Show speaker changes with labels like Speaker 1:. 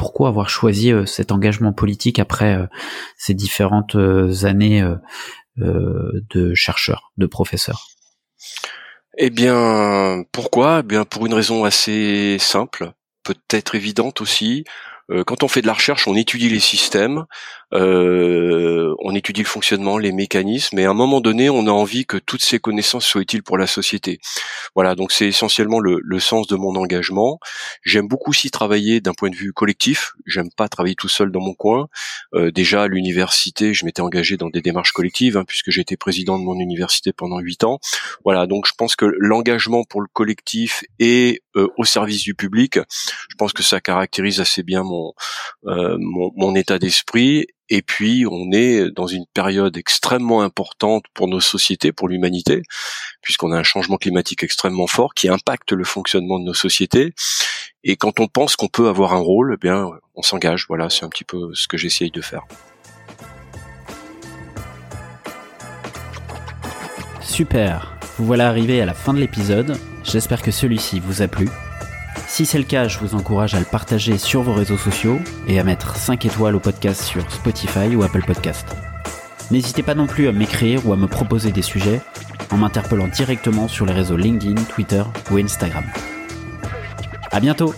Speaker 1: Pourquoi avoir choisi euh, cet engagement politique après euh, ces différentes euh, années de chercheur, de professeur
Speaker 2: Eh bien, pourquoi? Eh bien, pour une raison assez simple, peut-être évidente aussi. Euh, quand on fait de la recherche, on étudie les systèmes, euh, on étudie le fonctionnement, les mécanismes, et à un moment donné, on a envie que toutes ces connaissances soient utiles pour la société. Voilà, donc c'est essentiellement le, le sens de mon engagement. J'aime beaucoup aussi travailler d'un point de vue collectif. J'aime pas travailler tout seul dans mon coin. Euh, déjà à l'université, je m'étais engagé dans des démarches collectives, hein, puisque j'étais président de mon université pendant huit ans. Voilà, donc je pense que l'engagement pour le collectif et euh, au service du public, je pense que ça caractérise assez bien mon euh, mon état d'esprit. Et puis, on est dans une période extrêmement importante pour nos sociétés, pour l'humanité, puisqu'on a un changement climatique extrêmement fort qui impacte le fonctionnement de nos sociétés. Et quand on pense qu'on peut avoir un rôle, eh bien, on s'engage. Voilà, c'est un petit peu ce que j'essaye de faire.
Speaker 1: Super, vous voilà arrivé à la fin de l'épisode, j'espère que celui-ci vous a plu. Si c'est le cas, je vous encourage à le partager sur vos réseaux sociaux et à mettre 5 étoiles au podcast sur Spotify ou Apple Podcast. N'hésitez pas non plus à m'écrire ou à me proposer des sujets en m'interpellant directement sur les réseaux LinkedIn, Twitter ou Instagram. À bientôt